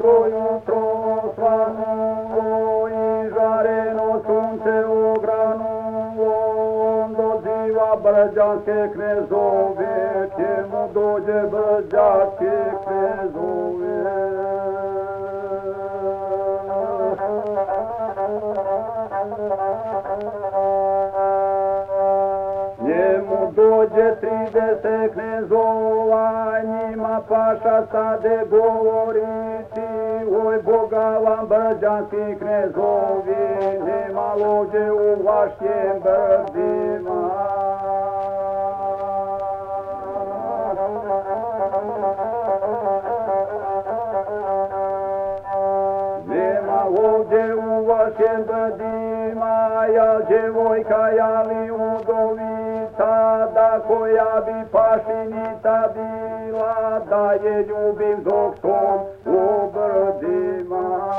troia, troa, soară, o injare, no sunce, o granu, o ondo ziua, brăgeanche, crezo, veche, mu doge, brăgeanche, Dođe trideset knezova, njima paša stade govoriti, oj Boga vam brđanski knezovi, nema lođe u vašim brdima. Nema ovdje u vašem brdima, ja djevojka, ja li udovica, da koja bi pašinica bila, da je ljubim dok tom u brdima.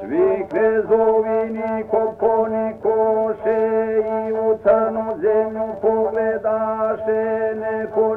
Svi knezovi nikom po nikoše i u crnu zemlju pogledaše, neko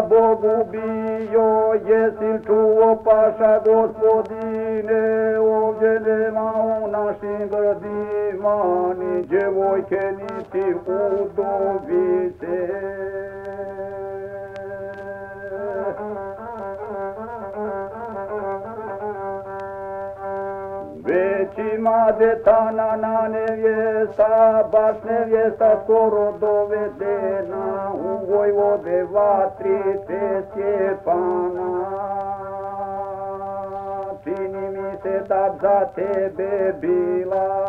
ubiju. Zlo govori da ga Bog ubio, jesi čuo paša gospodine, ovdje nema u našim gradima, ni djevojke, niti udovice. Već ima detana na nevjesta, baš nevjesta skoro dovedena, u Vojvode vatri te Stjepana. Čini mi se da za tebe bila.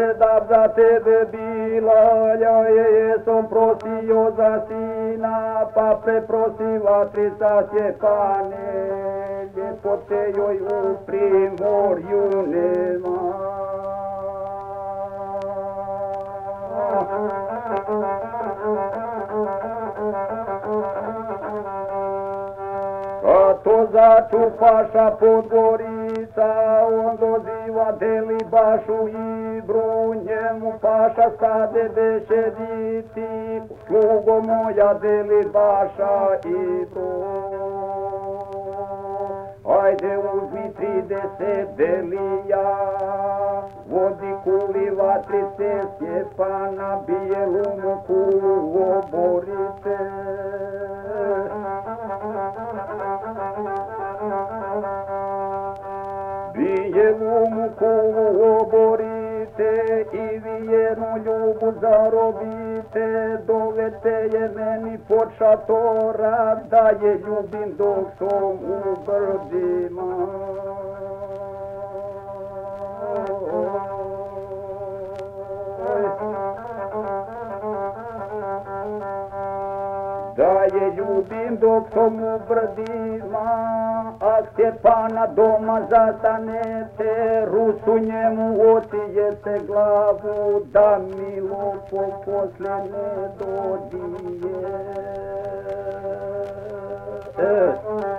Se da za tebe bila, ja je jesam prosio za sina, pa preprosila trica Stjepane, ljepote joj u primorju nema. toza paša podgorica, on ziva deli bašu ibru, njemu paša sade deše diti, slugo moja deli baša ibru. Ajde uzmi trideset delija, vodi kuli vatrice, sjepana meu cu kulu oborice. Bijelu muku oborite i vjernu ljubu zarobite, dovete je meni pod šatora, da je ljubim dok sam u brdima. Da je ljubim dok sam u brdima, a Stjepana doma zastanete, Rusu njemu ocijete glavu, da mi lopo posle ne dodije. E.